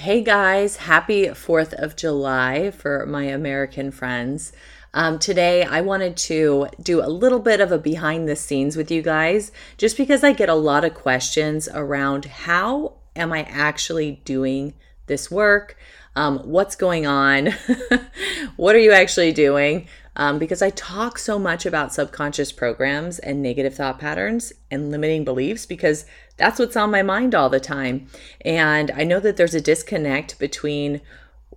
Hey guys, happy 4th of July for my American friends. Um, today, I wanted to do a little bit of a behind the scenes with you guys just because I get a lot of questions around how am I actually doing this work? Um, what's going on? what are you actually doing? Um, because I talk so much about subconscious programs and negative thought patterns and limiting beliefs because that's what's on my mind all the time. And I know that there's a disconnect between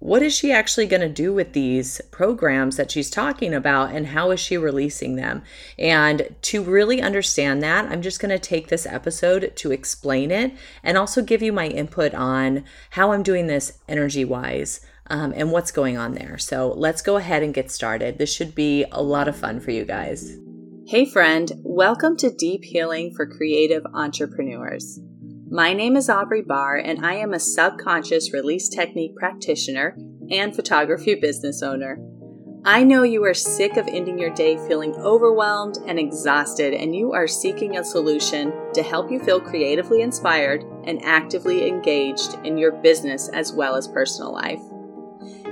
what is she actually going to do with these programs that she's talking about and how is she releasing them? And to really understand that, I'm just going to take this episode to explain it and also give you my input on how I'm doing this energy wise. Um, and what's going on there. So let's go ahead and get started. This should be a lot of fun for you guys. Hey, friend, welcome to Deep Healing for Creative Entrepreneurs. My name is Aubrey Barr, and I am a subconscious release technique practitioner and photography business owner. I know you are sick of ending your day feeling overwhelmed and exhausted, and you are seeking a solution to help you feel creatively inspired and actively engaged in your business as well as personal life.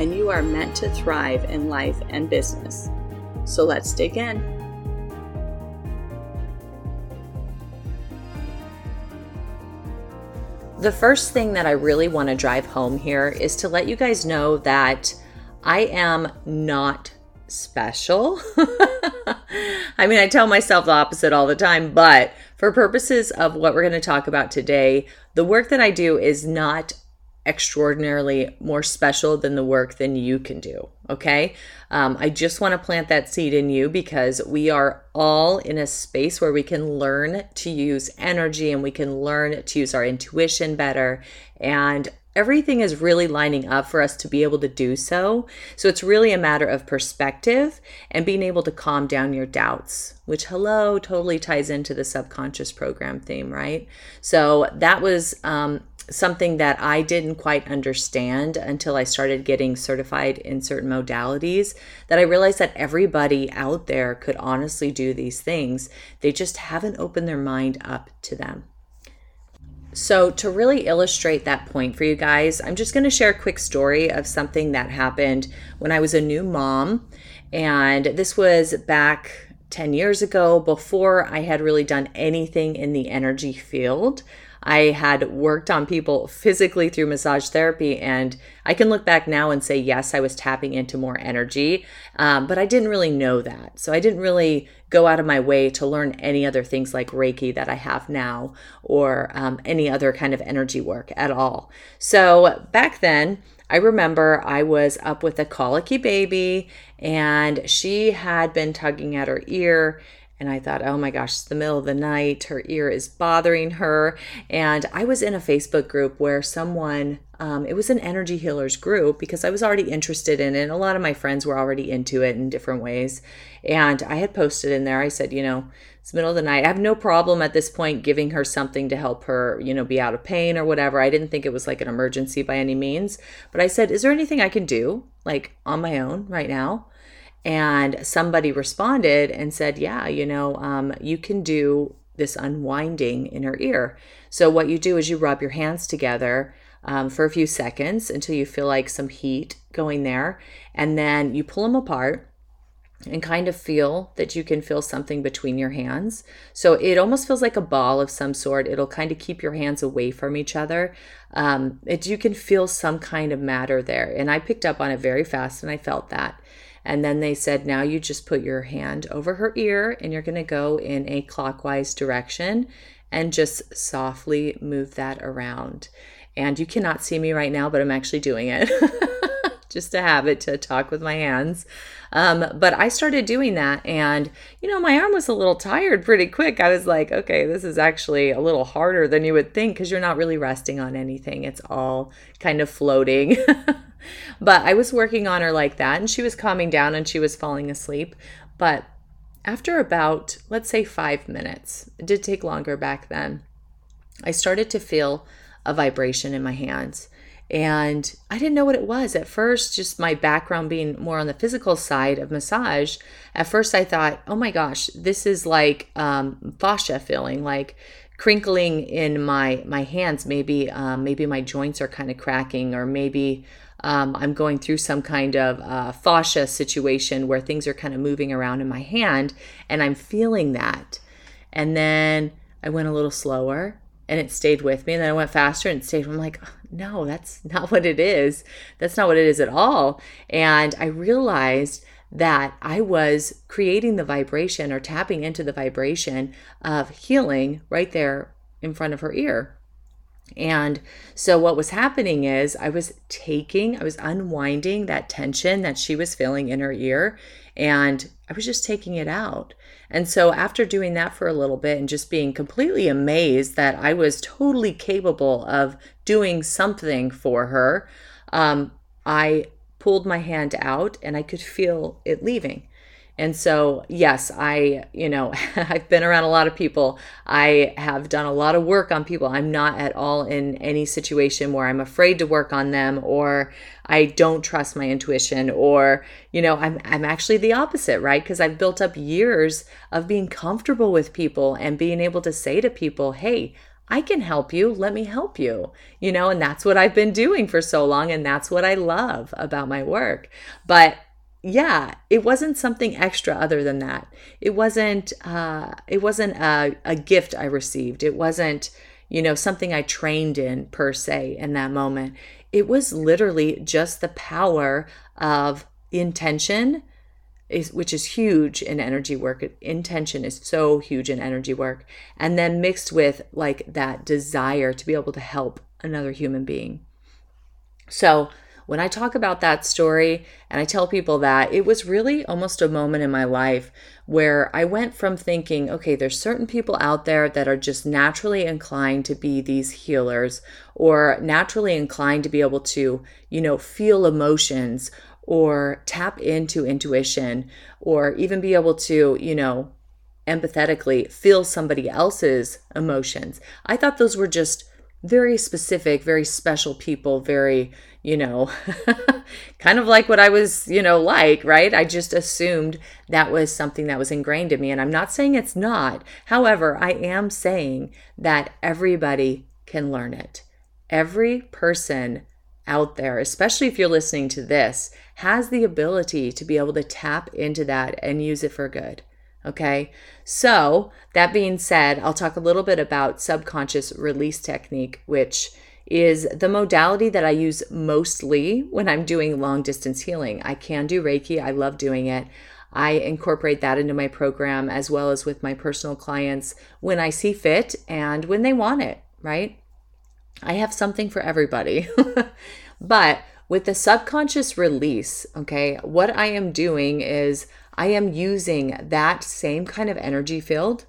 and you are meant to thrive in life and business. So let's dig in. The first thing that I really want to drive home here is to let you guys know that I am not special. I mean, I tell myself the opposite all the time, but for purposes of what we're going to talk about today, the work that I do is not extraordinarily more special than the work than you can do. Okay. Um, I just want to plant that seed in you because we are all in a space where we can learn to use energy and we can learn to use our intuition better. And everything is really lining up for us to be able to do so. So it's really a matter of perspective and being able to calm down your doubts, which, hello, totally ties into the subconscious program theme, right? So that was um, something that I didn't quite understand until I started getting certified in certain modalities that I realized that everybody out there could honestly do these things. They just haven't opened their mind up to them. So, to really illustrate that point for you guys, I'm just going to share a quick story of something that happened when I was a new mom. And this was back 10 years ago before I had really done anything in the energy field. I had worked on people physically through massage therapy, and I can look back now and say, yes, I was tapping into more energy, um, but I didn't really know that. So I didn't really go out of my way to learn any other things like Reiki that I have now or um, any other kind of energy work at all. So back then, I remember I was up with a colicky baby and she had been tugging at her ear and I thought, oh my gosh, it's the middle of the night. Her ear is bothering her. And I was in a Facebook group where someone, um, it was an energy healers group because I was already interested in it. And a lot of my friends were already into it in different ways. And I had posted in there, I said, you know, it's middle of the night. I have no problem at this point giving her something to help her, you know, be out of pain or whatever. I didn't think it was like an emergency by any means. But I said, is there anything I can do like on my own right now? And somebody responded and said, Yeah, you know, um, you can do this unwinding in her ear. So, what you do is you rub your hands together um, for a few seconds until you feel like some heat going there. And then you pull them apart and kind of feel that you can feel something between your hands. So it almost feels like a ball of some sort. It'll kind of keep your hands away from each other. Um, it, you can feel some kind of matter there. And I picked up on it very fast and I felt that. And then they said, now you just put your hand over her ear and you're going to go in a clockwise direction and just softly move that around. And you cannot see me right now, but I'm actually doing it. just a habit to talk with my hands. Um, but I started doing that, and you know, my arm was a little tired pretty quick. I was like, okay, this is actually a little harder than you would think because you're not really resting on anything, it's all kind of floating. but I was working on her like that, and she was calming down and she was falling asleep. But after about, let's say, five minutes, it did take longer back then, I started to feel a vibration in my hands. And I didn't know what it was at first, just my background being more on the physical side of massage. At first, I thought, oh my gosh, this is like um, fascia feeling, like crinkling in my my hands. Maybe um, maybe my joints are kind of cracking, or maybe um, I'm going through some kind of uh, fascia situation where things are kind of moving around in my hand, and I'm feeling that. And then I went a little slower, and it stayed with me. And then I went faster and stayed. I'm like, no, that's not what it is. That's not what it is at all. And I realized that I was creating the vibration or tapping into the vibration of healing right there in front of her ear. And so, what was happening is I was taking, I was unwinding that tension that she was feeling in her ear, and I was just taking it out. And so, after doing that for a little bit and just being completely amazed that I was totally capable of doing something for her, um, I pulled my hand out and I could feel it leaving. And so, yes, I, you know, I've been around a lot of people. I have done a lot of work on people. I'm not at all in any situation where I'm afraid to work on them or I don't trust my intuition or, you know, I'm I'm actually the opposite, right? Because I've built up years of being comfortable with people and being able to say to people, "Hey, I can help you. Let me help you. You know, and that's what I've been doing for so long. And that's what I love about my work. But yeah, it wasn't something extra other than that. It wasn't uh it wasn't a, a gift I received. It wasn't, you know, something I trained in per se in that moment. It was literally just the power of intention is which is huge in energy work. Intention is so huge in energy work. And then mixed with like that desire to be able to help another human being. So when I talk about that story and I tell people that, it was really almost a moment in my life where I went from thinking, okay, there's certain people out there that are just naturally inclined to be these healers or naturally inclined to be able to, you know, feel emotions or tap into intuition or even be able to, you know, empathetically feel somebody else's emotions. I thought those were just very specific, very special people, very, you know, kind of like what I was, you know, like, right? I just assumed that was something that was ingrained in me. And I'm not saying it's not. However, I am saying that everybody can learn it. Every person out there, especially if you're listening to this, has the ability to be able to tap into that and use it for good. Okay, so that being said, I'll talk a little bit about subconscious release technique, which is the modality that I use mostly when I'm doing long distance healing. I can do Reiki, I love doing it. I incorporate that into my program as well as with my personal clients when I see fit and when they want it, right? I have something for everybody. but with the subconscious release, okay, what I am doing is I am using that same kind of energy field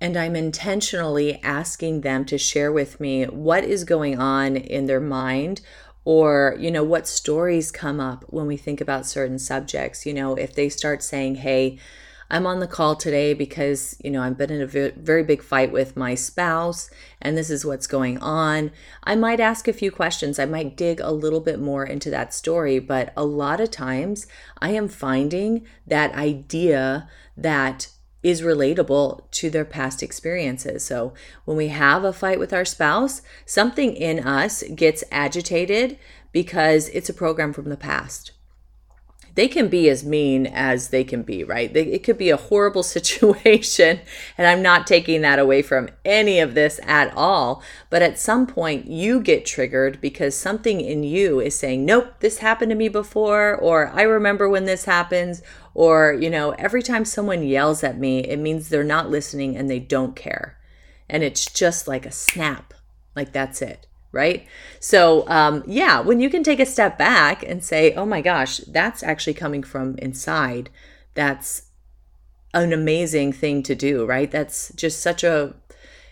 and I'm intentionally asking them to share with me what is going on in their mind or you know what stories come up when we think about certain subjects. You know if they start saying hey I'm on the call today because, you know, I've been in a very big fight with my spouse and this is what's going on. I might ask a few questions. I might dig a little bit more into that story, but a lot of times I am finding that idea that is relatable to their past experiences. So, when we have a fight with our spouse, something in us gets agitated because it's a program from the past they can be as mean as they can be, right? They, it could be a horrible situation, and I'm not taking that away from any of this at all. But at some point, you get triggered because something in you is saying, Nope, this happened to me before, or I remember when this happens, or, you know, every time someone yells at me, it means they're not listening and they don't care. And it's just like a snap, like that's it right? So, um, yeah, when you can take a step back and say, oh my gosh, that's actually coming from inside, that's an amazing thing to do, right? That's just such a,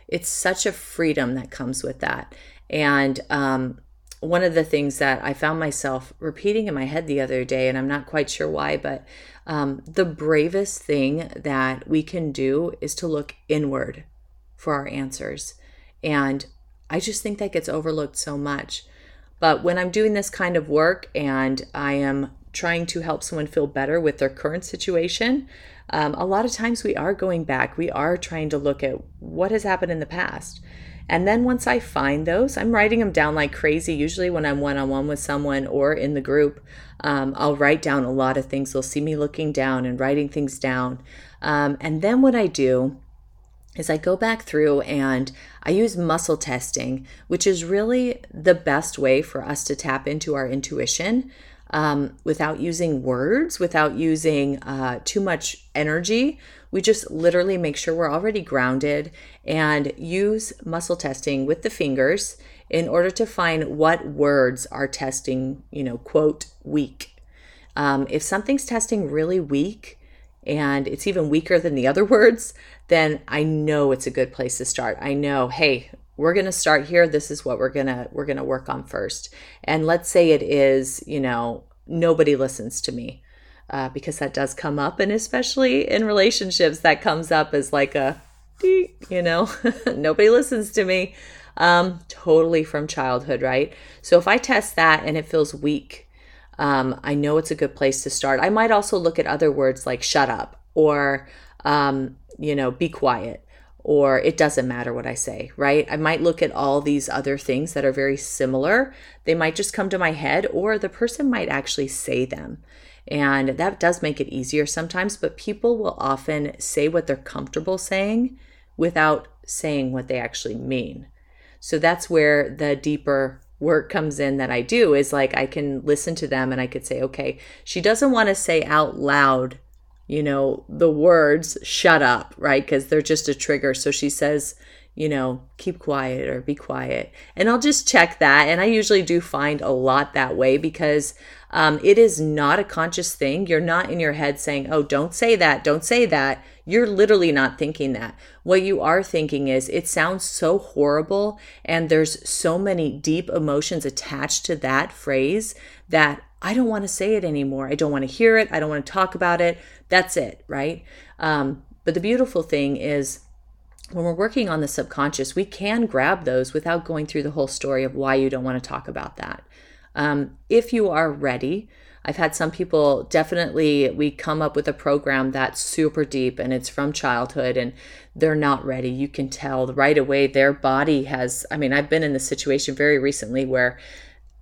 it's such a freedom that comes with that. And um, one of the things that I found myself repeating in my head the other day, and I'm not quite sure why, but um, the bravest thing that we can do is to look inward for our answers. And I just think that gets overlooked so much. But when I'm doing this kind of work and I am trying to help someone feel better with their current situation, um, a lot of times we are going back. We are trying to look at what has happened in the past. And then once I find those, I'm writing them down like crazy. Usually, when I'm one on one with someone or in the group, um, I'll write down a lot of things. They'll see me looking down and writing things down. Um, and then what I do is I go back through and I use muscle testing, which is really the best way for us to tap into our intuition um, without using words, without using uh, too much energy. We just literally make sure we're already grounded and use muscle testing with the fingers in order to find what words are testing, you know, quote, weak. Um, if something's testing really weak, and it's even weaker than the other words, then I know it's a good place to start. I know, hey, we're going to start here. This is what we're going to we're going to work on first. And let's say it is, you know, nobody listens to me. Uh, because that does come up and especially in relationships that comes up as like a you know nobody listens to me um, totally from childhood right so if i test that and it feels weak um, I know it's a good place to start. I might also look at other words like shut up or, um, you know, be quiet or it doesn't matter what I say, right? I might look at all these other things that are very similar. They might just come to my head or the person might actually say them. And that does make it easier sometimes, but people will often say what they're comfortable saying without saying what they actually mean. So that's where the deeper work comes in that I do is like I can listen to them and I could say, okay, she doesn't want to say out loud, you know, the words shut up, right? Because they're just a trigger. So she says, you know, keep quiet or be quiet. And I'll just check that. And I usually do find a lot that way because um, it is not a conscious thing. You're not in your head saying, oh, don't say that, don't say that. You're literally not thinking that. What you are thinking is, it sounds so horrible, and there's so many deep emotions attached to that phrase that I don't want to say it anymore. I don't want to hear it. I don't want to talk about it. That's it, right? Um, but the beautiful thing is, when we're working on the subconscious, we can grab those without going through the whole story of why you don't want to talk about that. Um, if you are ready, I've had some people definitely, we come up with a program that's super deep and it's from childhood and they're not ready. You can tell right away their body has, I mean, I've been in this situation very recently where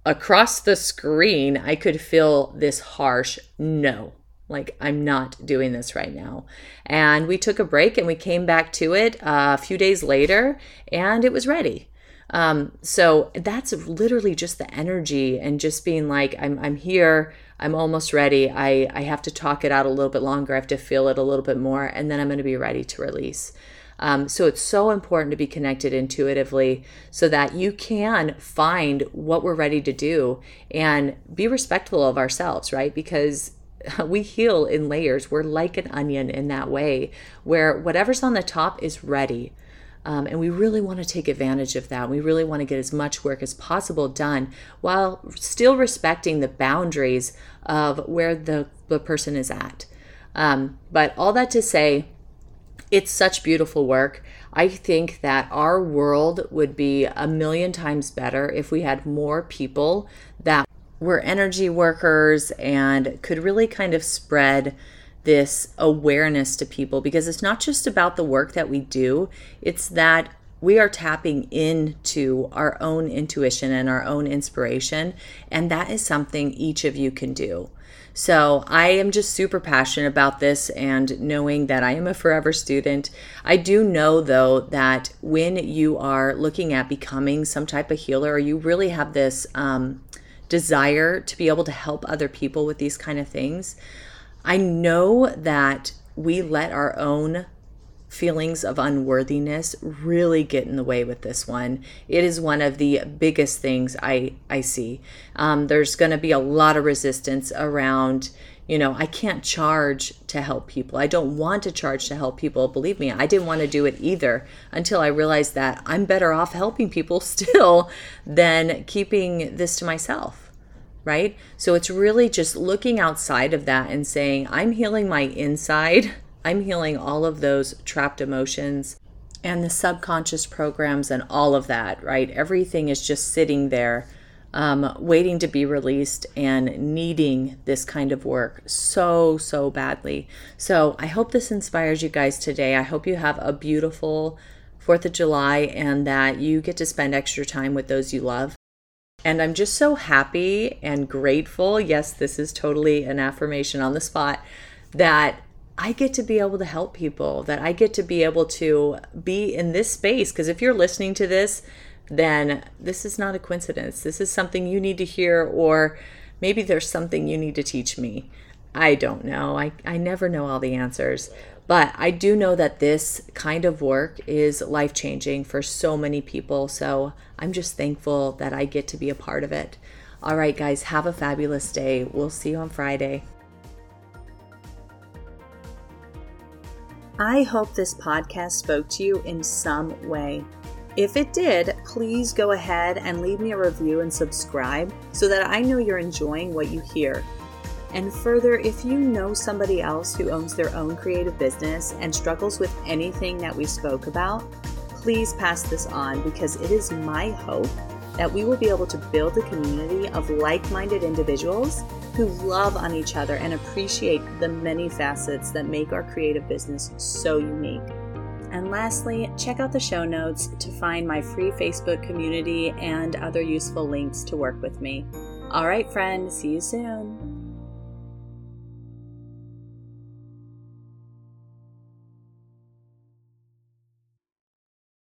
across the screen, I could feel this harsh no. Like, I'm not doing this right now. And we took a break and we came back to it uh, a few days later and it was ready. Um, so that's literally just the energy and just being like, I'm, I'm here. I'm almost ready. I, I have to talk it out a little bit longer. I have to feel it a little bit more, and then I'm going to be ready to release. Um, so it's so important to be connected intuitively so that you can find what we're ready to do and be respectful of ourselves, right? Because we heal in layers. We're like an onion in that way, where whatever's on the top is ready. Um, and we really want to take advantage of that. We really want to get as much work as possible done while still respecting the boundaries of where the, the person is at. Um, but all that to say, it's such beautiful work. I think that our world would be a million times better if we had more people that were energy workers and could really kind of spread this awareness to people because it's not just about the work that we do, it's that we are tapping into our own intuition and our own inspiration. And that is something each of you can do. So I am just super passionate about this and knowing that I am a forever student. I do know though that when you are looking at becoming some type of healer or you really have this um, desire to be able to help other people with these kind of things, I know that we let our own feelings of unworthiness really get in the way with this one. It is one of the biggest things I I see. Um, there's going to be a lot of resistance around. You know, I can't charge to help people. I don't want to charge to help people. Believe me, I didn't want to do it either until I realized that I'm better off helping people still than keeping this to myself right? So it's really just looking outside of that and saying, I'm healing my inside I'm healing all of those trapped emotions and the subconscious programs and all of that, right? Everything is just sitting there, um, waiting to be released and needing this kind of work so, so badly. So I hope this inspires you guys today. I hope you have a beautiful 4th of July and that you get to spend extra time with those you love. And I'm just so happy and grateful. Yes, this is totally an affirmation on the spot that I get to be able to help people, that I get to be able to be in this space. Because if you're listening to this, then this is not a coincidence. This is something you need to hear, or maybe there's something you need to teach me. I don't know. I, I never know all the answers. But I do know that this kind of work is life changing for so many people. So I'm just thankful that I get to be a part of it. All right, guys, have a fabulous day. We'll see you on Friday. I hope this podcast spoke to you in some way. If it did, please go ahead and leave me a review and subscribe so that I know you're enjoying what you hear. And further, if you know somebody else who owns their own creative business and struggles with anything that we spoke about, please pass this on because it is my hope that we will be able to build a community of like minded individuals who love on each other and appreciate the many facets that make our creative business so unique. And lastly, check out the show notes to find my free Facebook community and other useful links to work with me. All right, friend, see you soon.